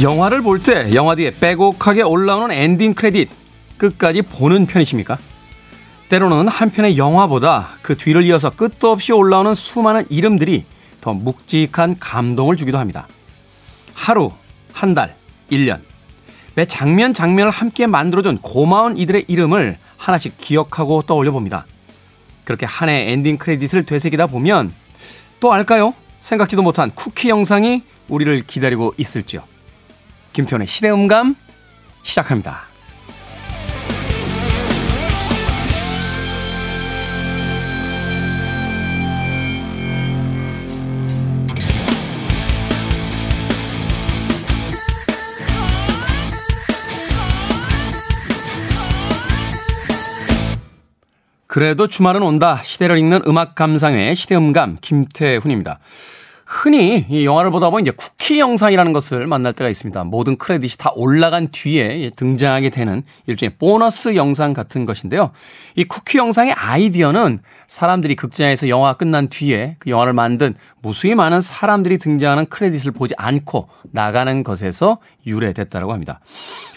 영화를 볼 때 영화 뒤에 빼곡하게 올라오는 엔딩 크레딧 끝까지 보는 편이십니까? 때로는 한 편의 영화보다 그 뒤를 이어서 끝도 없이 올라오는 수많은 이름들이 더 묵직한 감동을 주기도 합니다. 하루, 한 달, 1년. 매 장면 장면을 함께 만들어준 고마운 이들의 이름을 하나씩 기억하고 떠올려 봅니다. 그렇게 한 해 엔딩 크레딧을 되새기다 보면 또 알까요? 생각지도 못한 쿠키 영상이 우리를 기다리고 있을지요. 김태훈의 시대음감 시작합니다. 그래도 주말은 온다. 시대를 읽는 음악 감상회 시대음감 김태훈입니다. 흔히 이 영화를 보다 보면 이제 쿠키 영상이라는 것을 만날 때가 있습니다. 모든 크레딧이 다 올라간 뒤에 등장하게 되는 일종의 보너스 영상 같은 것인데요. 이 쿠키 영상의 아이디어는 사람들이 극장에서 영화 끝난 뒤에 그 영화를 만든 무수히 많은 사람들이 등장하는 크레딧을 보지 않고 나가는 것에서 유래됐다고 합니다.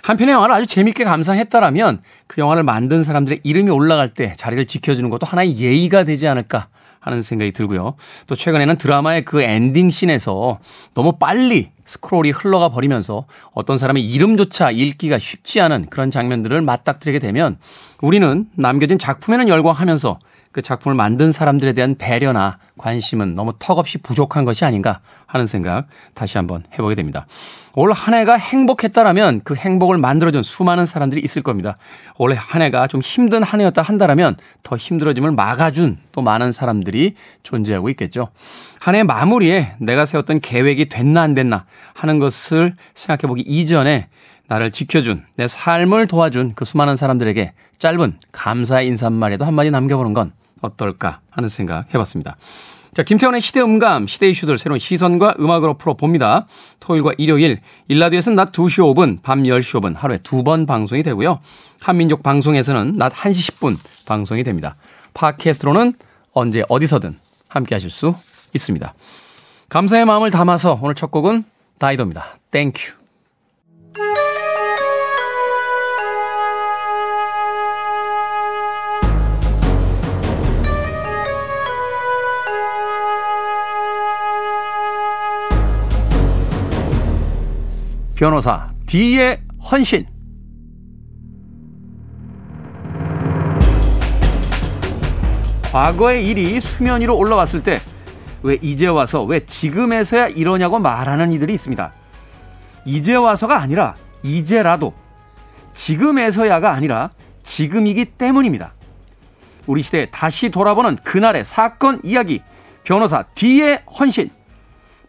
한편의 영화를 아주 재밌게 감상했다라면 그 영화를 만든 사람들의 이름이 올라갈 때 자리를 지켜주는 것도 하나의 예의가 되지 않을까 하는 생각이 들고요. 또 최근에는 드라마의 그 엔딩 씬에서 너무 빨리 스크롤이 흘러가 버리면서 어떤 사람의 이름조차 읽기가 쉽지 않은 그런 장면들을 맞닥뜨리게 되면 우리는 남겨진 작품에는 열광하면서 그 작품을 만든 사람들에 대한 배려나 관심은 너무 턱없이 부족한 것이 아닌가 하는 생각 다시 한번 해보게 됩니다. 올 한 해가 행복했다라면 그 행복을 만들어준 수많은 사람들이 있을 겁니다. 올해 한 해가 좀 힘든 한 해였다 한다라면 더 힘들어짐을 막아준 또 많은 사람들이 존재하고 있겠죠. 한 해 마무리에 내가 세웠던 계획이 됐나 안 됐나 하는 것을 생각해보기 이전에 나를 지켜준 내 삶을 도와준 그 수많은 사람들에게 짧은 감사의 인사말에도 한마디 남겨보는 건 어떨까 하는 생각 해봤습니다. 자, 김태원의 시대 음감, 시대 이슈들 새로운 시선과 음악으로 풀어봅니다. 토요일과 일요일, 일라디오에서는 낮 2시 5분, 밤 10시 5분 하루에 두 번 방송이 되고요. 한민족 방송에서는 낮 1시 10분 방송이 됩니다. 팟캐스트로는 언제 어디서든 함께 하실 수 있습니다. 감사의 마음을 담아서 오늘 첫 곡은 다이도입니다. Thank you. 변호사 D의 헌신. 과거의 일이 수면 위로 올라왔을 때 왜 이제 와서 왜 지금에서야 이러냐고 말하는 이들이 있습니다. 이제 와서가 아니라 이제라도 지금에서야가 아니라 지금이기 때문입니다. 우리 시대에 다시 돌아보는 그날의 사건 이야기 변호사 D의 헌신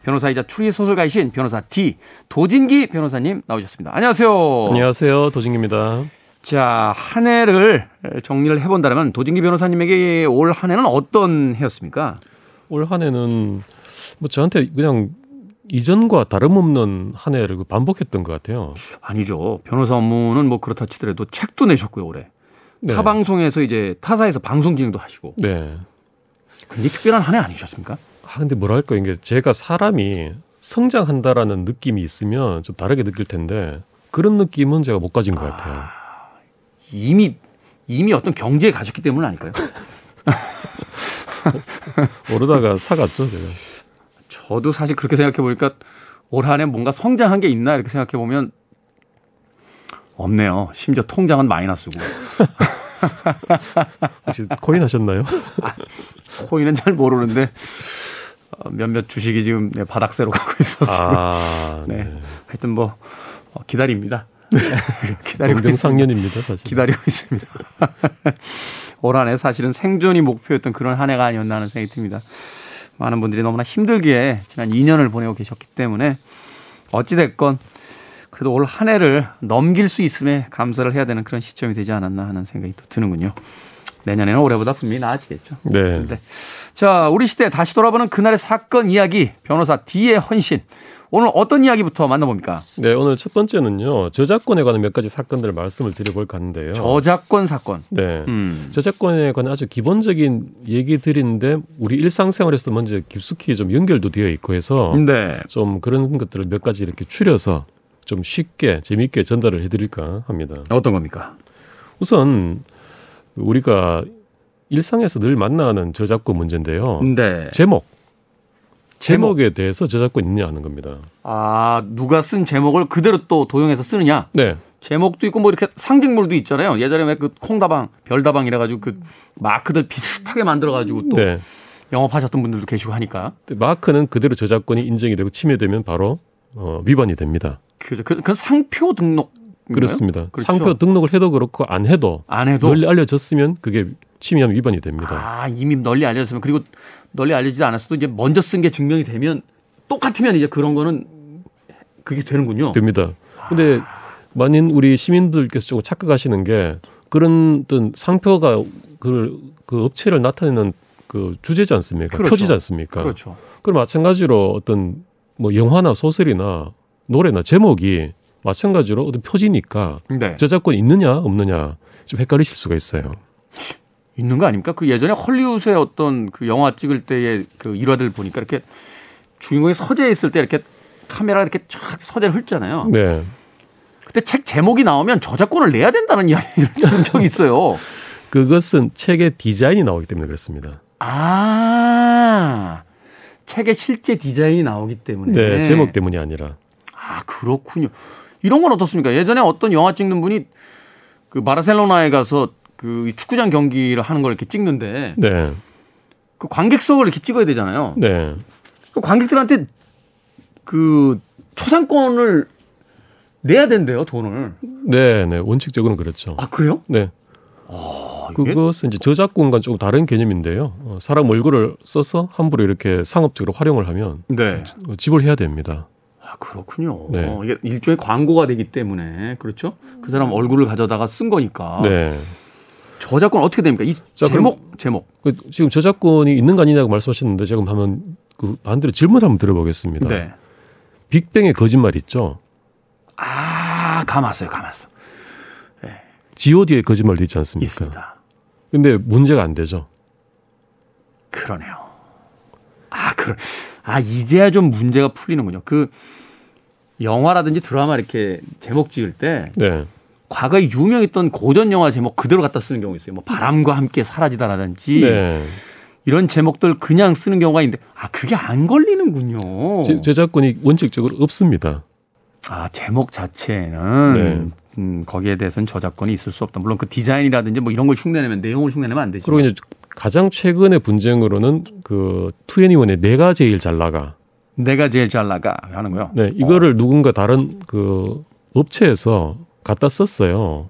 변호사이자 추리 소설가이신 변호사 D 도진기 변호사님 나오셨습니다. 안녕하세요. 안녕하세요. 도진기입니다. 자, 한 해를 정리를 해본다면 도진기 변호사님에게 올 한 해는 어떤 해였습니까? 올 한 해는 뭐 저한테 그냥 이전과 다름없는 한 해를 그 반복했던 것 같아요. 아니죠. 변호사 업무는 뭐 그렇다 치더라도 책도 내셨고요, 올해. 네. 타 방송에서 이제 타사에서 방송 진행도 하시고. 네. 굉장히 특별한 한 해 아니셨습니까? 아, 근데 뭐랄까, 이게 제가 사람이 성장한다라는 느낌이 있으면 좀 다르게 느낄 텐데 그런 느낌은 제가 못 가진 것 같아요. 아, 이미, 이미 어떤 경제에 가졌기 때문 아닐까요? 오르다가 사갔죠, 제가. 저도 사실 그렇게 생각해 보니까 올 한해 뭔가 성장한 게 있나 이렇게 생각해 보면 없네요. 심지어 통장은 마이너스고. 혹시 코인 하셨나요? 아, 코인은 잘 모르는데 어, 몇몇 주식이 지금 네, 바닥세로 가고 있어서 아, 네. 네. 하여튼 뭐 어, 기다립니다. 네. 기다리고 있습니다. 사실. 기다리고 있습니다. 올 한해 사실은 생존이 목표였던 그런 한 해가 아니었나 하는 생각이 듭니다. 많은 분들이 너무나 힘들게 지난 2년을 보내고 계셨기 때문에 어찌됐건 그래도 올 한 해를 넘길 수 있음에 감사를 해야 되는 그런 시점이 되지 않았나 하는 생각이 또 드는군요. 내년에는 올해보다 분명히 나아지겠죠. 네. 네. 자, 우리 시대 다시 돌아보는 그날의 사건 이야기, 변호사 D의 헌신. 오늘 어떤 이야기부터 만나봅니까? 네, 오늘 첫 번째는요. 저작권에 관한 몇 가지 사건들을 말씀을 드려볼까 하는데요. 저작권 사건. 네. 음. 저작권에 관한 아주 기본적인 얘기들인데 우리 일상생활에서도 먼저 깊숙이 좀 연결도 되어 있고 해서 네. 좀 그런 것들을 몇 가지 이렇게 추려서 좀 쉽게 재미있게 전달을 해드릴까 합니다. 어떤 겁니까? 우선 우리가 일상에서 늘 만나는 저작권 문제인데요. 네. 제목. 제목에 대해서 저작권 있느냐 하는 겁니다. 아, 누가 쓴 제목을 그대로 또 도용해서 쓰느냐? 네. 제목도 있고 뭐 이렇게 상징물도 있잖아요. 예전에 왜 그 콩다방, 별다방 이래가지고 그 마크들 비슷하게 만들어가지고 또 네. 영업하셨던 분들도 계시고 하니까. 마크는 그대로 저작권이 인정이 되고 침해되면 바로 어, 위반이 됩니다. 그죠. 그, 그 상표 등록. 그렇습니다. 그렇죠. 상표 등록을 해도 그렇고 안 해도 안 해도. 널리 알려졌으면 그게 침해하면 위반이 됩니다. 아, 이미 널리 알려졌으면 그리고 널리 알려지지 않았어도 이제 먼저 쓴 게 증명이 되면 똑같으면 이제 그런 거는 그게 되는군요. 됩니다. 근데 만인 우리 시민들께서 조금 착각하시는 게 그런 어떤 상표가 그, 그 업체를 나타내는 그 주제지 않습니까? 그렇죠. 표지지 않습니까? 그렇죠. 그럼 마찬가지로 어떤 뭐 영화나 소설이나 노래나 제목이 마찬가지로 어떤 표지니까 네. 저작권 있느냐 없느냐 좀 헷갈리실 수가 있어요. 있는 거 아닙니까? 그 예전에 헐리우드의 어떤 그 영화 찍을 때의 그 일화들 보니까 이렇게 주인공이 서재에 있을 때 이렇게 카메라 이렇게 쫙 서재를 훑잖아요. 네. 그때 책 제목이 나오면 저작권을 내야 된다는 이야기를 들은 적이 있어요. 그것은 책의 디자인이 나오기 때문에 그렇습니다. 아, 책의 실제 디자인이 나오기 때문에. 네, 제목 때문이 아니라. 아, 그렇군요. 이런 건 어떻습니까? 예전에 어떤 영화 찍는 분이 그 바르셀로나에 가서 그 축구장 경기를 하는 걸 이렇게 찍는데 네. 그 관객석을 이렇게 찍어야 되잖아요. 네. 그 관객들한테 그 초상권을 내야 된대요, 돈을. 네, 네. 원칙적으로는 그렇죠. 아, 그래요? 네. 아, 그것은 이제 저작권과 조금 다른 개념인데요. 어, 사람 얼굴을 써서 함부로 이렇게 상업적으로 활용을 하면 네. 어, 지불해야 됩니다. 아, 그렇군요. 네. 어, 이게 일종의 광고가 되기 때문에 그렇죠? 그 사람 얼굴을 가져다가 쓴 거니까. 네. 저작권 어떻게 됩니까? 이 자, 제목, 제목. 그 지금 저작권이 있는 거 아니냐고 말씀하셨는데 제가 한번 그 반대로 질문 한번 드려보겠습니다. 네. 빅뱅의 거짓말 있죠. 아, 감았어요, 감았어. G.O.D의 거짓말도 있지 않습니까? 있습니다. 근데 문제가 안 되죠. 그러네요. 아, 그, 아, 이제야 좀 문제가 풀리는군요. 그, 영화라든지 드라마 이렇게 제목 지을 때, 네. 과거에 유명했던 고전 영화 제목 그대로 갖다 쓰는 경우 있어요. 뭐, 바람과 함께 사라지다라든지, 네. 이런 제목들 그냥 쓰는 경우가 있는데, 아, 그게 안 걸리는군요. 제- 저작권이 원칙적으로 없습니다. 아, 제목 자체는, 네. 음, 거기에 대해서는 저작권이 있을 수 없다. 물론 그 디자인이라든지 뭐 이런 걸 흉내내면, 내용을 흉내내면 안 되죠. 그리고 이제 가장 최근의 분쟁으로는 그 투애니원의 내가 제일 잘 나가. 내가 제일 잘 나가 하는 거요. 네, 이거를 누군가 다른 그 업체에서 갖다 썼어요.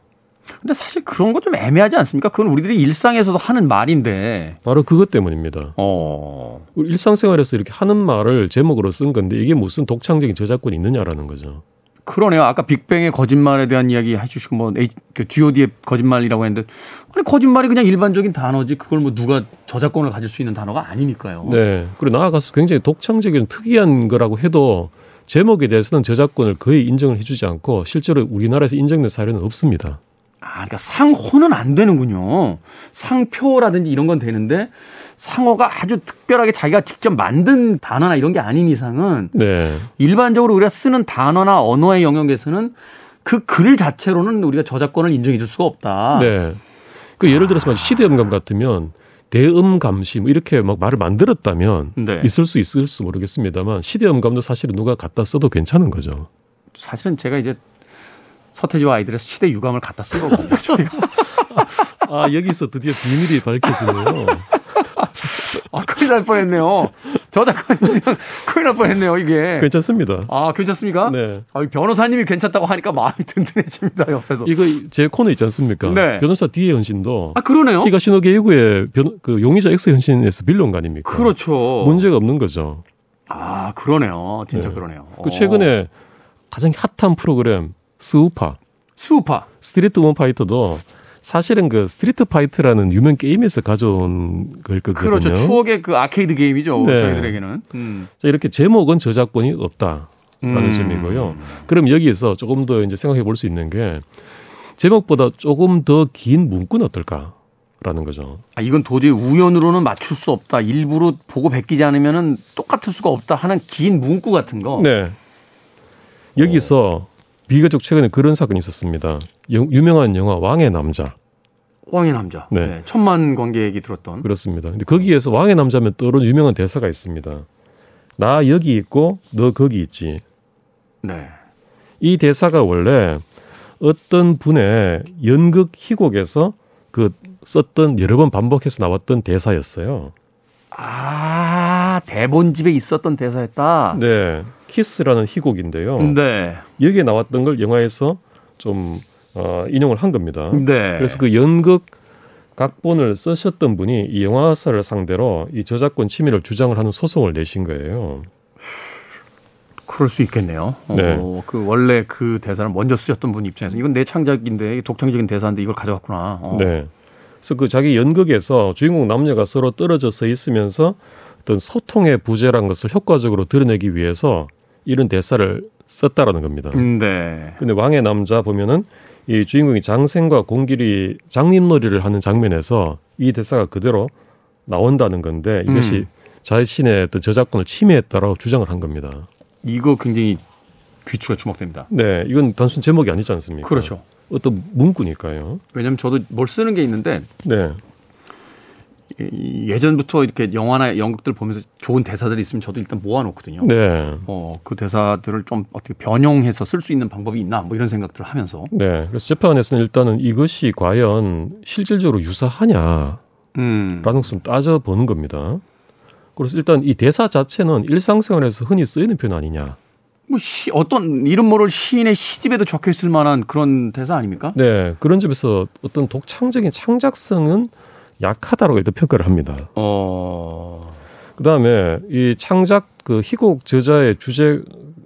근데 사실 그런 거 좀 애매하지 않습니까? 그건 우리들이 일상에서도 하는 말인데. 바로 그것 때문입니다. 어. 일상생활에서 이렇게 하는 말을 제목으로 쓴 건데 이게 무슨 독창적인 저작권이 있느냐라는 거죠. 그러네요. 아까 빅뱅의 거짓말에 대한 이야기 해주시고 뭐그 G.O.D의 거짓말이라고 했는데 아니 거짓말이 그냥 일반적인 단어지 그걸 뭐 누가 저작권을 가질 수 있는 단어가 아니니까요. 네. 그리고 나아가서 굉장히 독창적인 특이한 거라고 해도 제목에 대해서는 저작권을 거의 인정을 해주지 않고 실제로 우리나라에서 인정된 사례는 없습니다. 아, 그러니까 상호는 안 되는군요. 상표라든지 이런 건 되는데 상호가 아주 특별하게 자기가 직접 만든 단어나 이런 게 아닌 이상은 네. 일반적으로 우리가 쓰는 단어나 언어의 영역에서는 그 글 자체로는 우리가 저작권을 인정해 줄 수가 없다. 네. 그 예를 들어서 막 시대음감 같으면 대음감시 뭐 이렇게 막 말을 만들었다면 네. 있을 수 있을지 모르겠습니다만 시대음감도 사실은 누가 갖다 써도 괜찮은 거죠. 사실은 제가 이제 서태지와 아이들의 시대 유감을 갖다 쓴 거거든요. 저희가. 아 여기서 드디어 비밀이 밝혀지네요. 아, 큰일 날 뻔했네요. 저작권 있으면 큰일 날 뻔했네요, 이게. 괜찮습니다. 아, 괜찮습니까? 네. 아, 변호사님이 괜찮다고 하니까 마음이 든든해집니다, 옆에서. 이거 제 코너 있지 않습니까? 네. 변호사 D의 헌신도 아, 그러네요. 히가시노 게이고의 변, 그 용의자 X 헌신에서 빌려온 거 아닙니까? 그렇죠. 문제가 없는 거죠. 아, 그러네요. 진짜 네. 그러네요. 그 최근에 가장 핫한 프로그램 스우파 수우파. 스트리트 우먼 파이터도 사실은 그 스트리트 파이트라는 유명 게임에서 가져온 걸 거거든요. 그렇죠. 추억의 그 아케이드 게임이죠. 네. 저희들에게는. 음. 자, 이렇게 제목은 저작권이 없다 라는 음. 점이고요. 그럼 여기에서 조금 더 이제 생각해 볼 수 있는 게 제목보다 조금 더 긴 문구는 어떨까 라는 거죠. 아, 이건 도저히 우연으로는 맞출 수 없다. 일부러 보고 베끼지 않으면은 똑같을 수가 없다 하는 긴 문구 같은 거. 네. 여기서 비교적 최근에 그런 사건이 있었습니다. 영- 유명한 영화 왕의 남자. 왕의 남자. 네. 네. 천만 관객이 들었던. 그렇습니다. 근데 거기에서 왕의 남자면 떠오르는 유명한 대사가 있습니다. 나 여기 있고 너 거기 있지. 네. 이 대사가 원래 어떤 분의 연극 희곡에서 그 썼던 여러 번 반복해서 나왔던 대사였어요. 아, 대본집에 있었던 대사였다. 네. 키스라는 희곡인데요. 네. 여기에 나왔던 걸 영화에서 좀 어, 인용을 한 겁니다. 네. 그래서 그 연극 각본을 쓰셨던 분이 이 영화사를 상대로 이 저작권 침해를 주장을 하는 소송을 내신 거예요. 그럴 수 있겠네요. 네. 어, 그 원래 그 대사를 먼저 쓰셨던 분 입장에서 이건 내 창작인데 독창적인 대사인데 이걸 가져갔구나. 어. 네. 그래서 그 자기 연극에서 주인공 남녀가 서로 떨어져 서 있으면서 어떤 소통의 부재란 것을 효과적으로 드러내기 위해서 이런 대사를 썼다라는 겁니다. 음, 네. 근데 왕의 남자 보면은 이 주인공이 장생과 공길이 장님놀이를 하는 장면에서 이 대사가 그대로 나온다는 건데 이것이 음. 자신의 어떤 저작권을 침해했다라고 주장을 한 겁니다. 이거 굉장히 귀추가 주목됩니다. 네, 이건 단순 제목이 아니지 않습니까? 그렇죠. 어떤 문구니까요. 왜냐하면 저도 뭘 쓰는 게 있는데 네, 이- 예전부터 이렇게 영화나 연극들 보면서 좋은 대사들이 있으면 저도 일단 모아놓거든요. 네, 어, 그 대사들을 좀 어떻게 변형해서 쓸 수 있는 방법이 있나 뭐 이런 생각들을 하면서 네. 그래서 재판에서는 일단은 이것이 과연 실질적으로 유사하냐라는 음. 것을 좀 따져보는 겁니다. 그래서 일단 이 대사 자체는 일상생활에서 흔히 쓰이는 표현 아니냐. 뭐 시, 어떤 이름 모를 시인의 시집에도 적혀 있을 만한 그런 대사 아닙니까? 네, 그런 점에서 어떤 독창적인 창작성은 약하다라고 일단 평가를 합니다. 어. 그 다음에 이 창작 그 희곡 저자의 주제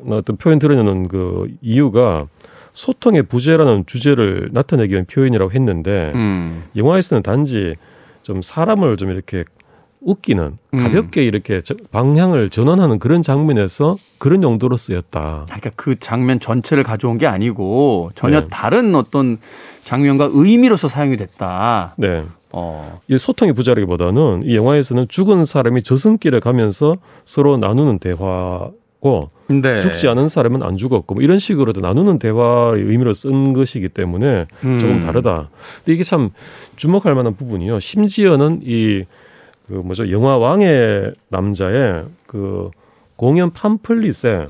어떤 표현 드러내는 그 이유가 소통의 부재라는 주제를 나타내기 위한 표현이라고 했는데 음. 영화에서는 단지 좀 사람을 좀 이렇게 웃기는 음. 가볍게 이렇게 저- 방향을 전환하는 그런 장면에서 그런 용도로 쓰였다. 그러니까 그 장면 전체를 가져온 게 아니고 전혀 네. 다른 어떤 장면과 의미로서 사용이 됐다. 네. 어. 이 소통의 부자라기보다는 이 영화에서는 죽은 사람이 저승길에 가면서 서로 나누는 대화고 근데 죽지 않은 사람은 안 죽었고 뭐 이런 식으로 나누는 대화의 의미로 쓴 것이기 때문에 음. 조금 다르다. 근데 이게 참 주목할 만한 부분이요. 심지어는 이 그 뭐죠 영화 왕의 남자의 그 공연 팜플릿에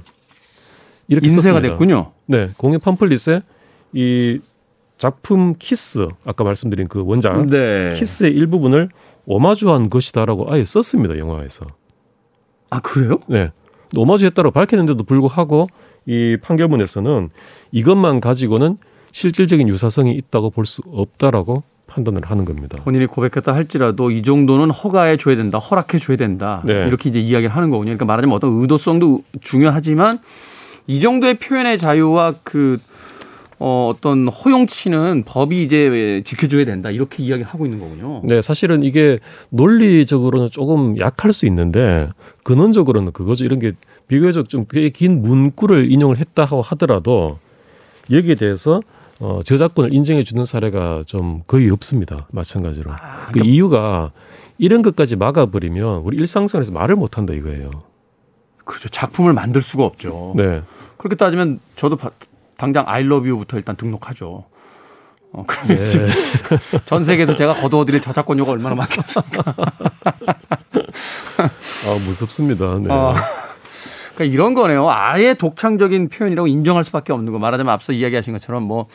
이렇게 인쇄가 됐습니다. 됐군요. 네, 공연 팜플릿에 이 작품 키스 아까 말씀드린 그 원작 네. 키스의 일부분을 오마주한 것이다라고 아예 썼습니다 영화에서. 아 그래요? 네. 오마주했다고 밝혔는데도 불구하고 이 판결문에서는 이것만 가지고는 실질적인 유사성이 있다고 볼 수 없다라고 판단을 하는 겁니다. 본인이 고백했다 할지라도 이 정도는 허가해 줘야 된다, 허락해 줘야 된다. 네. 이렇게 이제 이야기를 하는 거군요. 그러니까 말하자면 어떤 의도성도 중요하지만 이 정도의 표현의 자유와 그 어, 어떤 허용치는 법이 이제 지켜줘야 된다. 이렇게 이야기를 하고 있는 거군요. 네, 사실은 이게 논리적으로는 조금 약할 수 있는데 근원적으로는 그거죠. 이런 게 비교적 좀 꽤 긴 문구를 인용을 했다 하더라도 여기에 대해서 어, 저작권을 인정해 주는 사례가 좀 거의 없습니다. 마찬가지로. 아, 그 이유가 이런 것까지 막아버리면 우리 일상생활에서 말을 못 한다 이거예요. 그렇죠. 작품을 만들 수가 없죠. 네. 그렇게 따지면 저도 바- 당장 I love you부터 일단 등록하죠. 어, 그러면 네. 지금 전 세계에서 제가 거두어드릴 저작권료가 얼마나 많겠습니까? 아, 무섭습니다. 네. 어. 그러니까 이런 거네요. 아예 독창적인 표현이라고 인정할 수밖에 없는 거. 말하자면 앞서 이야기하신 것처럼 뭐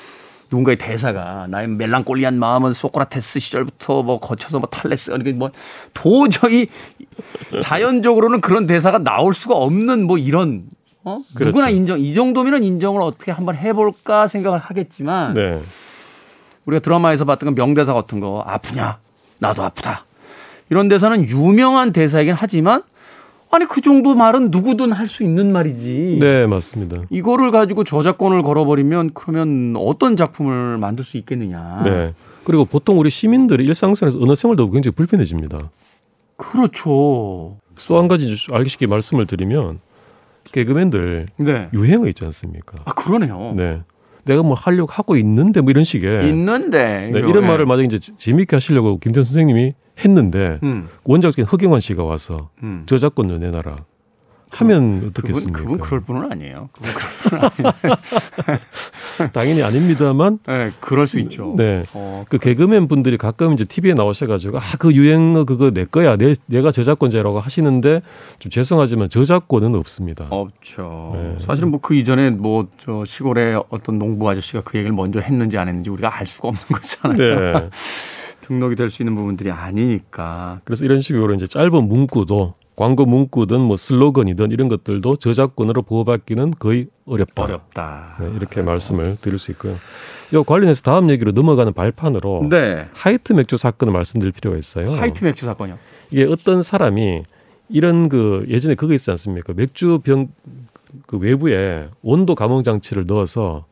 누군가의 대사가 나의 멜랑콜리한 마음은 소크라테스 시절부터 뭐 거쳐서 뭐 탈레스 이렇게 뭐 도저히 자연적으로는 그런 대사가 나올 수가 없는 뭐 이런 어 그렇죠. 누구나 인정 이 정도면은 인정을 어떻게 한번 해볼까 생각을 하겠지만 네. 우리가 드라마에서 봤던 건 명대사 같은 거 아프냐 나도 아프다 이런 대사는 유명한 대사이긴 하지만 아니 그 정도 말은 누구든 할 수 있는 말이지. 네, 맞습니다. 이거를 가지고 저작권을 걸어버리면 그러면 어떤 작품을 만들 수 있겠느냐. 네. 그리고 보통 우리 시민들이 일상생활에서 언어 생활도 굉장히 불편해집니다. 그렇죠. 또 한 가지 알기 쉽게 말씀을 드리면 개그맨들 네. 유행어 있지 않습니까? 아 그러네요. 네. 내가 뭐 하려고 하고 있는데 뭐 이런 식의 있는데 네, 이런 예. 말을 만약에 이제 재- 재미있게 하시려고 김태현 선생님이 했는데 음, 원작적인 허경환 씨가 와서 음. 저작권료 내놔라. 하면 그분, 어떻겠습니까? 그분 그럴 분은 아니에요. 그분 그럴 분은 아닌데. 당연히 아닙니다만 네, 그럴 수 있죠. 네. 어, 그 개그맨 분들이 가끔 이제 TV에 나오셔가지고 아 그 유행어 그거 내 거야 내 내가 저작권자라고 하시는데 좀 죄송하지만 저작권은 없습니다. 없죠. 네. 사실은 뭐 그 이전에 뭐 저 시골에 어떤 농부 아저씨가 그 얘기를 먼저 했는지 안 했는지 우리가 알 수가 없는 거잖아요. 네. 등록이 될 수 있는 부분들이 아니니까. 그래서 이런 식으로 이제 짧은 문구도 광고 문구든 뭐 슬로건이든 이런 것들도 저작권으로 보호받기는 거의 어렵다. 어렵다. 네, 이렇게 말씀을 드릴 수 있고요. 이 관련해서 다음 얘기로 넘어가는 발판으로 네. 하이트 맥주 사건을 말씀드릴 필요가 있어요. 하이트 맥주 사건이요. 이게 어떤 사람이 이런 그 예전에 그거 있지 않습니까? 맥주 병 그 외부에 온도 감응 장치를 넣어서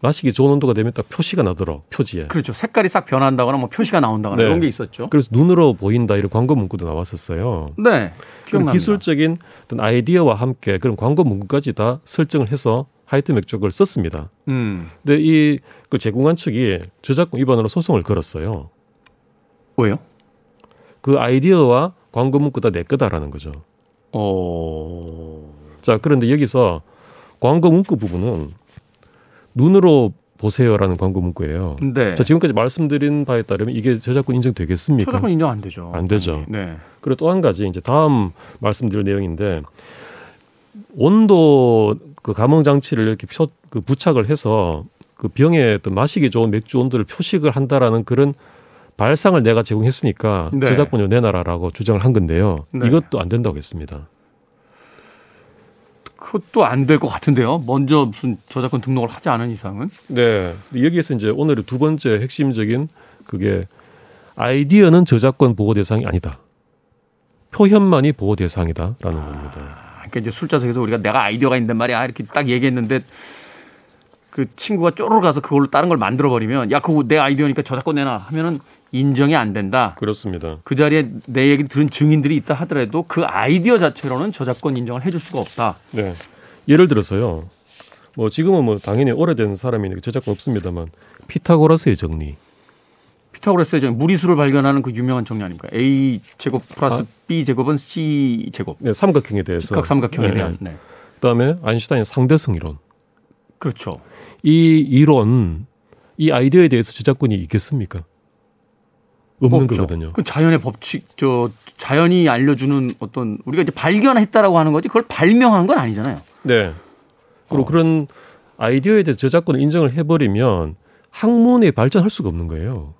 딱 마시기 좋은 온도가 되면 딱 표시가 나도록 표지에. 그렇죠. 색깔이 싹 변한다거나 뭐 표시가 나온다거나 네. 이런 게 있었죠. 그래서 눈으로 보인다 이런 광고 문구도 나왔었어요. 네. 기억납니다. 기술적인 어떤 아이디어와 함께 그런 광고 문구까지 다 설정을 해서 하이트 맥주를 썼습니다. 음. 근데 이 그 제공한 측이 저작권 위반으로 소송을 걸었어요. 왜요? 그 아이디어와 광고 문구 다 내 거다라는 거죠. 어. 자, 그런데 여기서 광고 문구 부분은 눈으로 보세요라는 광고 문구예요. 네. 자, 지금까지 말씀드린 바에 따르면 이게 저작권 인정 되겠습니까? 초작권 인정 안 되죠. 안 되죠. 네. 그리고 또 한 가지 이제 다음 말씀드릴 내용인데 온도 그 감응 장치를 이렇게 표, 그 부착을 해서 그 병에 어떤 마시기 좋은 맥주 온도를 표식을 한다라는 그런 발상을 내가 제공했으니까 네. 저작권료 내놔라라고 주장을 한 건데요. 네. 이것도 안 된다고 했습니다. 그것도 안 될 것 같은데요. 먼저 무슨 저작권 등록을 하지 않은 이상은. 네. 여기에서 이제 오늘의 두 번째 핵심적인 그게 아이디어는 저작권 보호 대상이 아니다. 표현만이 보호 대상이다라는 겁니다. 그러니까 이제 술자석에서 우리가 내가 아이디어가 있단 말이야 이렇게 딱 얘기했는데 그 친구가 쪼르르 가서 그걸로 다른 걸 만들어 버리면 야 그거 내 아이디어니까 저작권 내놔 하면은 인정이 안 된다. 그렇습니다. 그 자리에 내 얘기 들은 증인들이 있다 하더라도 그 아이디어 자체로는 저작권 인정을 해줄 수가 없다. 네. 예를 들어서요. 뭐 지금은 뭐 당연히 오래된 사람이니까 저작권 없습니다만 피타고라스의 정리. 피타고라스의 정 무리수를 발견하는 그 유명한 정리 아닙니까? A 제곱 플러스 아. B 제곱은 C 제곱. 네, 삼각형에 대해서. 직각 삼각형에 네. 대한. 네. 그다음에 아인슈타인의 상대성 이론. 그렇죠. 이 이론, 이 아이디어에 대해서 저작권이 있겠습니까? 없는 없죠. 거거든요. 그 자연의 법칙, 저 자연이 알려주는 어떤 우리가 이제 발견했다라고 하는 거지 그걸 발명한 건 아니잖아요. 네. 그리고 어. 그런 아이디어에 대해서 저작권을 인정을 해버리면 학문에 발전할 수가 없는 거예요.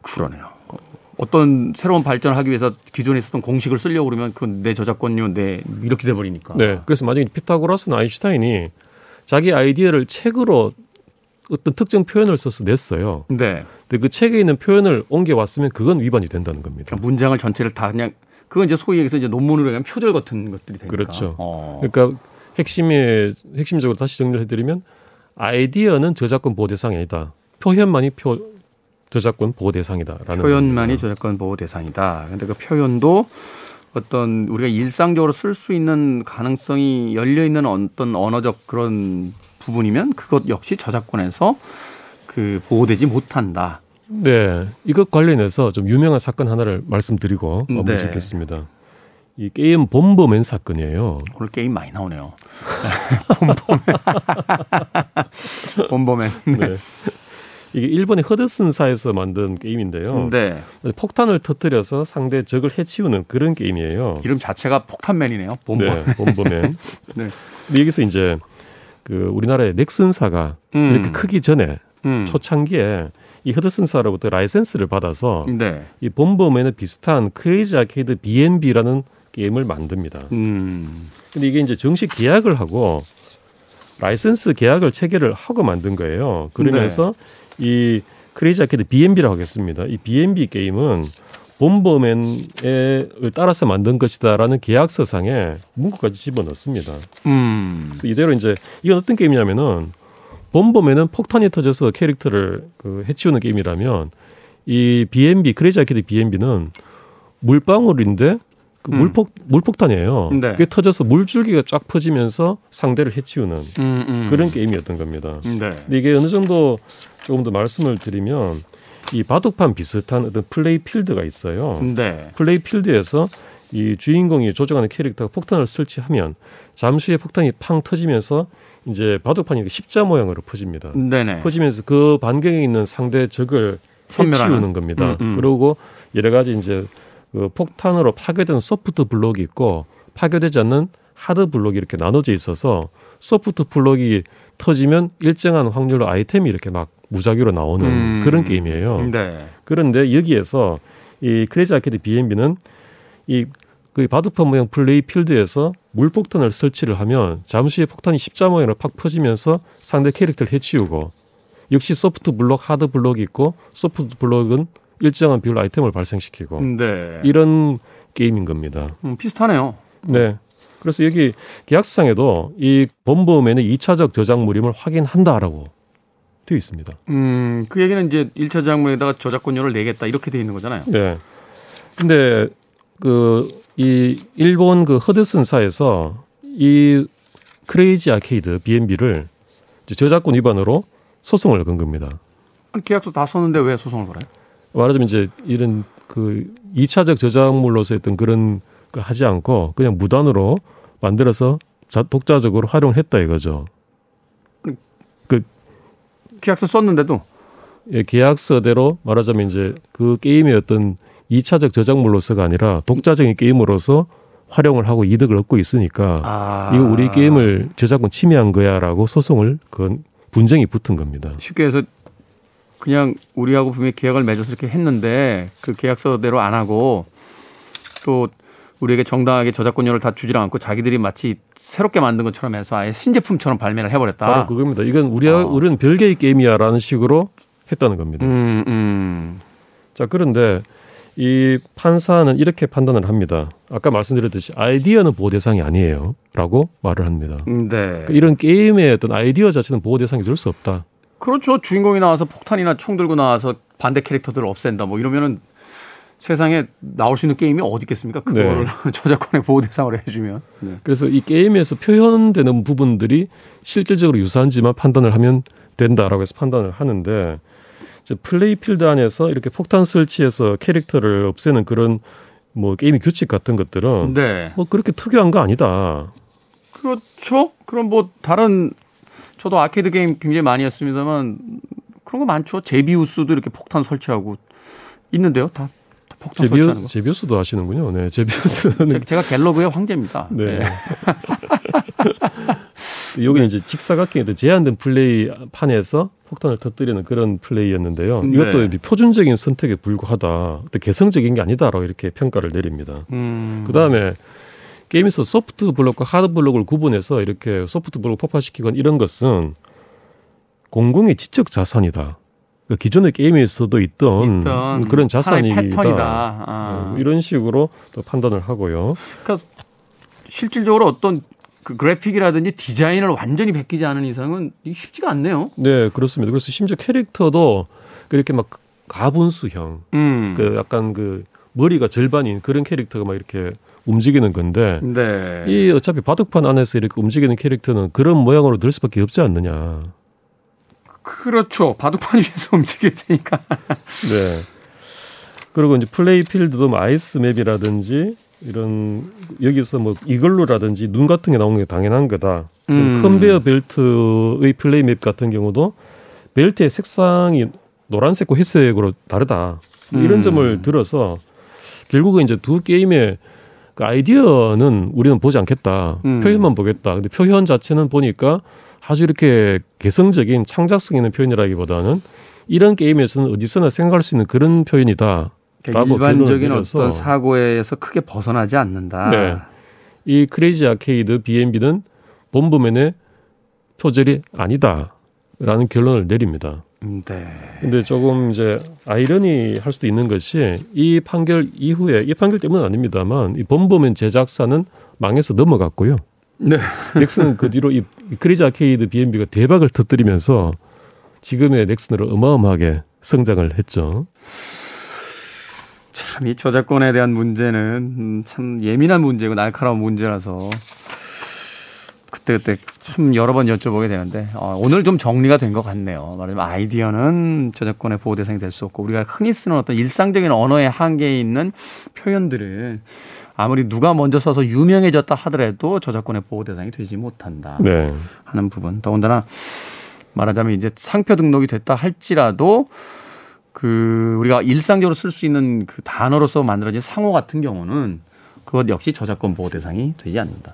그러네요. 어떤 새로운 발전을 하기 위해서 기존에 있었던 공식을 쓰려고 그러면 그건 내 저작권료 내 이렇게 돼 버리니까. 네. 그래서 만약에 피타고라스나 아인슈타인이 자기 아이디어를 책으로 어떤 특정 표현을 써서 냈어요. 네. 근데 그 책에 있는 표현을 옮겨왔으면 그건 위반이 된다는 겁니다. 그러니까 문장을 전체를 다 그냥 그건 이제 소위 얘기해서 이제 논문으로 그냥 표절 같은 것들이 되니까. 그렇죠. 어. 그러니까 핵심에 핵심적으로 다시 정리를 해드리면 아이디어는 저작권 보호 대상이 아니다. 표현만이 표 저작권 보호 대상이다라는 표현만이. 저작권 보호 대상이다. 근데 그 표현도 어떤 우리가 일상적으로 쓸 수 있는 가능성이 열려 있는 어떤 언어적 그런 부분이면 그것 역시 저작권에서 그 보호되지 못한다. 네, 이것 관련해서 좀 유명한 사건 하나를 말씀드리고 네. 마무리 짓겠습니다. 이 게임 bomberman 사건이에요. 오늘 게임 많이 나오네요. 본범맨. 본범맨. 네. 이게 일본의 허드슨사에서 만든 게임인데요. 네. 폭탄을 터뜨려서 상대 적을 해치우는 그런 게임이에요. 이름 자체가 폭탄맨이네요. 본범. 네, bomberman. 네. 근데 여기서 이제 그 우리나라의 넥슨사가 음. 이렇게 크기 전에 음. 초창기에 이 허드슨사로부터 라이센스를 받아서 네. 이 Bomberman의 비슷한 크레이지 아케이드 B&B라는 게임을 만듭니다. 음. 근데 이게 이제 정식 계약을 하고 라이센스 계약을 체결을 하고 만든 거예요. 그러면서 이 크레이지 아케이드 B&B라고 하겠습니다. 이 B&B 게임은 Bomberman의 따라서 만든 것이다라는 계약서상에 문구까지 집어넣습니다. 음. 그래서 이대로 이제 이건 어떤 게임이냐면은 본범에는 폭탄이 터져서 캐릭터를 그 해치우는 게임이라면 이 B&B 크레이지 아케이드 B&B는 물방울인데 그 음. 물폭 물폭탄이에요. 네. 그게 터져서 물줄기가 쫙 퍼지면서 상대를 해치우는 음, 음. 그런 게임이었던 겁니다. 네. 근데 이게 어느 정도 조금 더 말씀을 드리면 이 바둑판 비슷한 어떤 play field가 있어요. 네. play field에서 이 주인공이 조정하는 캐릭터가 폭탄을 설치하면 잠시 후에 폭탄이 팡 터지면서 이제 바둑판이 십자 모양으로 퍼집니다. 네네. 퍼지면서 그 반경에 있는 상대 적을 해치우는 겁니다. 음, 음. 그리고 여러 가지 이제 그 폭탄으로 파괴된 soft block이 있고 파괴되지 않는 hard block이 이렇게 나눠져 있어서 soft block이 터지면 일정한 확률로 아이템이 이렇게 막 무작위로 나오는 음. 그런 게임이에요. 네. 그런데 여기에서 이 크레이지 아케이드 BNB는 이 그 바둑판 모양 play field에서 물폭탄을 설치를 하면 잠시 후에 폭탄이 십자 모양으로 팍 퍼지면서 상대 캐릭터를 해치우고 역시 soft block, hard block이 있고 soft block은 일정한 비율 아이템을 발생시키고 네. 이런 게임인 겁니다. 음, 비슷하네요. 네. 그래서 여기 계약서상에도 이 본범에는 2차적 저작물임을 확인한다라고 되어 있습니다. 음, 그 얘기는 이제 1차 저작물에다가 저작권료를 내겠다 이렇게 되어 있는 거잖아요. 네. 근데 그 이 일본 그 허드슨사에서 이 크레이지 아케이드 B&B를 저작권 위반으로 소송을 건 겁니다. 계약서 다 썼는데 왜 소송을 걸어요? 말하자면 이제 이런 그 2차적 저작물로서 했던 그런 거 하지 않고 그냥 무단으로 만들어서 자, 독자적으로 활용했다 이거죠. 그 계약서 썼는데도 예, 계약서대로 말하자면 이제 그 게임의 어떤 2차적 저작물로서가 아니라 독자적인 게임으로서 활용을 하고 이득을 얻고 있으니까 아. 이거 우리 게임을 저작권 침해한 거야라고 소송을 그 분쟁이 붙은 겁니다. 쉽게 해서 그냥 우리하고 분명히 계약을 맺어서 이렇게 했는데 그 계약서대로 안 하고 또 우리에게 정당하게 저작권료를 다 주지를 않고 자기들이 마치 새롭게 만든 것처럼 해서 아예 신제품처럼 발매를 해버렸다. 바로 그겁니다. 이건 우리 어. 우리는 별개의 게임이야라는 식으로 했다는 겁니다. 음, 음. 자 그런데 이 판사는 이렇게 판단을 합니다. 아까 말씀드렸듯이 아이디어는 보호 대상이 아니에요라고 말을 합니다. 네. 그러니까 이런 게임의 어떤 아이디어 자체는 보호 대상이 될 수 없다. 그렇죠. 주인공이 나와서 폭탄이나 총 들고 나와서 반대 캐릭터들을 없앤다. 뭐 이러면은 세상에 나올 수 있는 게임이 어디 있겠습니까? 그걸 네. 저작권의 보호 대상으로 해주면. 네. 그래서 이 게임에서 표현되는 부분들이 실질적으로 유사한지만 판단을 하면 된다라고 해서 판단을 하는데 플레이 필드 안에서 이렇게 폭탄 설치해서 캐릭터를 없애는 그런 뭐 게임의 규칙 같은 것들은 네. 뭐 그렇게 특이한 거 아니다. 그렇죠. 그럼 뭐 다른 저도 아케이드 게임 굉장히 많이 했습니다만 그런 거 많죠. 제비우스도 이렇게 폭탄 설치하고 있는데요. 다, 다 폭탄 제비우, 설치하는 거. 제비우스도 하시는군요. 네, 제비우스는 제가 갤러브의 황제입니다. 네. 네. 여기는 네. 이제 직사각형의 제한된 플레이 판에서 폭탄을 터뜨리는 그런 플레이였는데요. 네. 이것도 표준적인 선택에 불과하다. 개성적인 게 아니다라고 이렇게 평가를 내립니다. 음. 그 다음에 게임에서 소프트 블록과 하드 블록을 구분해서 이렇게 소프트 블록 폭파시키건 이런 것은 공공의 지적 자산이다. 그 기존의 게임에서도 있던, 있던 그런 자산이다. 아. 어, 이런 식으로 또 판단을 하고요. 그러니까 실질적으로 어떤 그 그래픽이라든지 디자인을 완전히 베끼지 않은 이상은 쉽지가 않네요. 네, 그렇습니다. 그래서 심지어 캐릭터도 그렇게 막 가분수형, 음. 그 약간 그 머리가 절반인 그런 캐릭터가 막 이렇게 움직이는 건데 네. 이 어차피 바둑판 안에서 이렇게 움직이는 캐릭터는 그런 모양으로 될 수밖에 없지 않느냐. 그렇죠. 바둑판 위에서 움직일 테니까. 네. 그리고 이제 play field도 뭐 ice map이라든지 이런 여기서 뭐 이글루라든지 눈 같은 게 나오는 게 당연한 거다. 음. 컨베이어 벨트의 play map 같은 경우도 벨트의 색상이 노란색과 회색으로 다르다. 뭐 이런 음. 점을 들어서 결국은 이제 두 게임의 그 아이디어는 우리는 보지 않겠다. 음. 표현만 보겠다. 근데 표현 자체는 보니까 아주 이렇게 개성적인 창작성 있는 표현이라기보다는 이런 게임에서는 어디서나 생각할 수 있는 그런 표현이다. 그러니까 일반적인 어떤 사고에서 크게 벗어나지 않는다. 네. 이 크레이지 아케이드 B&B는 본부면의 표절이 아니다라는 결론을 내립니다. 네. 근데 조금 이제 아이러니 할 수도 있는 것이 이 판결 이후에 이 판결 때문은 아닙니다만 이 본범엔 제작사는 망해서 넘어갔고요. 네. 넥슨은 그 뒤로 이 크리즈 아케이드 B&B가 대박을 터뜨리면서 지금의 넥슨으로 어마어마하게 성장을 했죠. 참 이 저작권에 대한 문제는 참 예민한 문제고 날카로운 문제라서 그때그때 참 여러 번 여쭤보게 되는데 어, 오늘 좀 정리가 된 것 같네요. 말하자면 아이디어는 저작권의 보호 대상이 될 수 없고 우리가 흔히 쓰는 어떤 일상적인 언어의 한계에 있는 표현들을 아무리 누가 먼저 써서 유명해졌다 하더라도 저작권의 보호 대상이 되지 못한다 네. 하는 부분. 더군다나 말하자면 이제 상표 등록이 됐다 할지라도 그 우리가 일상적으로 쓸 수 있는 그 단어로서 만들어진 상호 같은 경우는 그것 역시 저작권 보호 대상이 되지 않는다.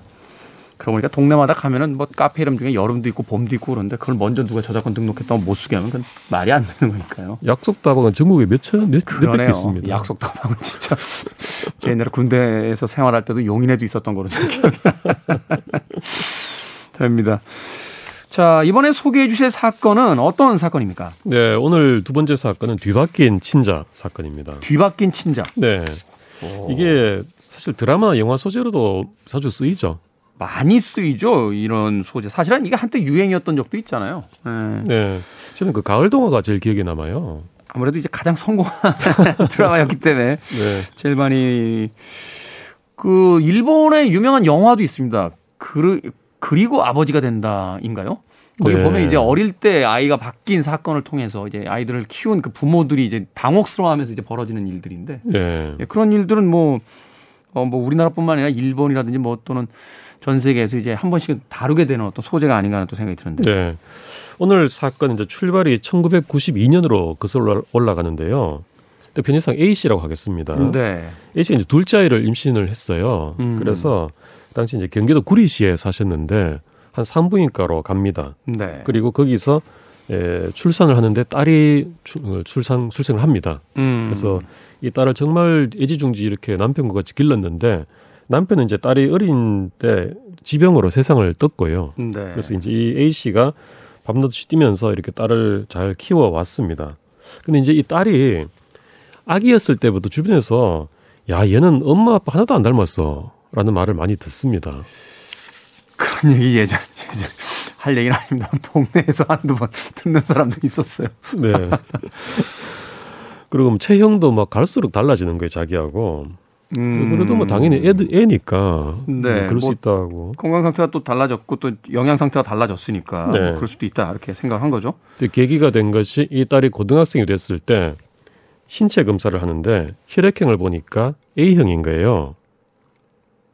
그러고 보니까 동네마다 가면은 뭐 카페 이름 중에 여름도 있고 봄도 있고 그런데 그걸 먼저 누가 저작권 등록했다고 못 쓰게 하면 그건 말이 안 되는 거니까요. 약속 다방은 전국에 몇천 몇, 몇백. 있습니다. 약속 다방은 진짜 제 옛날에 군대에서 생활할 때도 용인에도 있었던 거로 제 기억이 됩니다. 자, 이번에 소개해 주실 사건은 어떤 사건입니까? 네, 오늘 두 번째 사건은 뒤바뀐 친자 사건입니다. 뒤바뀐 친자. 네. 이게 사실 드라마, 영화 소재로도 자주 쓰이죠. 많이 쓰이죠. 이런 소재. 사실은 이게 한때 유행이었던 적도 있잖아요. 네. 네. 저는 그 가을 동화가 제일 기억에 남아요. 아무래도 이제 가장 성공한 드라마였기 때문에 네. 제일 많이 그 일본의 유명한 영화도 있습니다. 그 그리고 아버지가 된다인가요? 거기 네. 보면 이제 어릴 때 아이가 바뀐 사건을 통해서 이제 아이들을 키운 그 부모들이 이제 당혹스러워하면서 이제 벌어지는 일들인데 네. 예, 그런 일들은 뭐, 어, 뭐 우리나라뿐만 아니라 일본이라든지 뭐 또는 전 세계에서 이제 한 번씩 다루게 되는 어떤 소재가 아닌가 하는 또 생각이 드는데. 네. 오늘 사건은 이제 출발이 1992년으로 거슬러 올라가는데요. 편의상 A 씨라고 하겠습니다. 네. A 씨가 이제 둘째 아이를 임신을 했어요. 음. 그래서 당시 이제 경기도 구리시에 사셨는데 한 산부인과로 갑니다. 네. 그리고 거기서 에, 출산을 하는데 딸이 출- 어, 출산 출생을 합니다. 음. 그래서 이 딸을 정말 애지중지 이렇게 남편과 같이 길렀는데 남편은 이제 딸이 어린 때 지병으로 세상을 떴고요. 네. 그래서 이제 이 A 씨가 밤낮없이 뛰면서 이렇게 딸을 잘 키워 왔습니다. 근데 이제 이 딸이 아기였을 때부터 주변에서 야 얘는 엄마 아빠 하나도 안 닮았어라는 말을 많이 듣습니다. 그런 얘기 예전 예전 할 얘기는 아닙니다. 동네에서 한두 번 듣는 사람도 있었어요. 네. 그리고 뭐 체형도 막 갈수록 달라지는 거예요 자기하고. 음. 그래도 뭐 당연히 애들 애니까 네, 뭐 그럴 뭐 수 있다고. 건강 상태가 또 달라졌고 또 영양 상태가 달라졌으니까 네. 뭐 그럴 수도 있다 이렇게 생각한 거죠. 근데 계기가 된 것이 이 딸이 고등학생이 됐을 때 신체 검사를 하는데 혈액형을 보니까 A형인 거예요.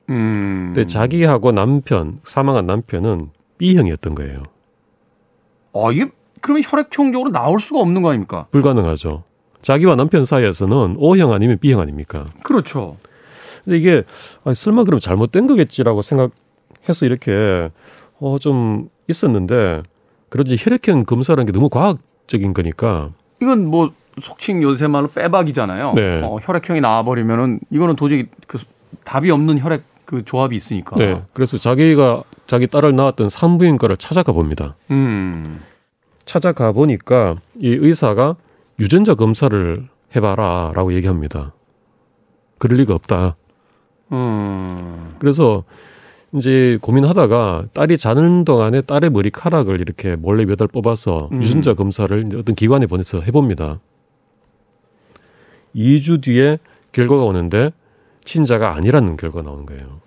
음. 근데 자기하고 남편 사망한 남편은 B형이었던 거예요. 어 이게 그러면 혈액형적으로 나올 수가 없는 거 아닙니까? 불가능하죠. 자기와 남편 사이에서는 O형 아니면 B형 아닙니까? 그렇죠. 근데 이게 아, 설마 그럼 잘못된 거겠지라고 생각해서 이렇게 어 좀 있었는데 그런지 혈액형 검사라는 게 너무 과학적인 거니까 이건 뭐 속칭 요새 말로 빼박이잖아요. 네. 어, 혈액형이 나와버리면은 이거는 도저히 그 수- 답이 없는 혈액 그 조합이 있으니까. 네. 그래서 자기가 자기 딸을 낳았던 산부인과를 찾아가 봅니다. 음. 찾아가 보니까 이 의사가 유전자 검사를 해봐라라고 얘기합니다. 그럴 리가 없다. 음. 그래서 이제 고민하다가 딸이 자는 동안에 딸의 머리카락을 이렇게 몰래 몇알 뽑아서 음. 유전자 검사를 어떤 기관에 보내서 해봅니다. 2주 뒤에 결과가 오는데 친자가 아니라는 결과가 나오는 거예요.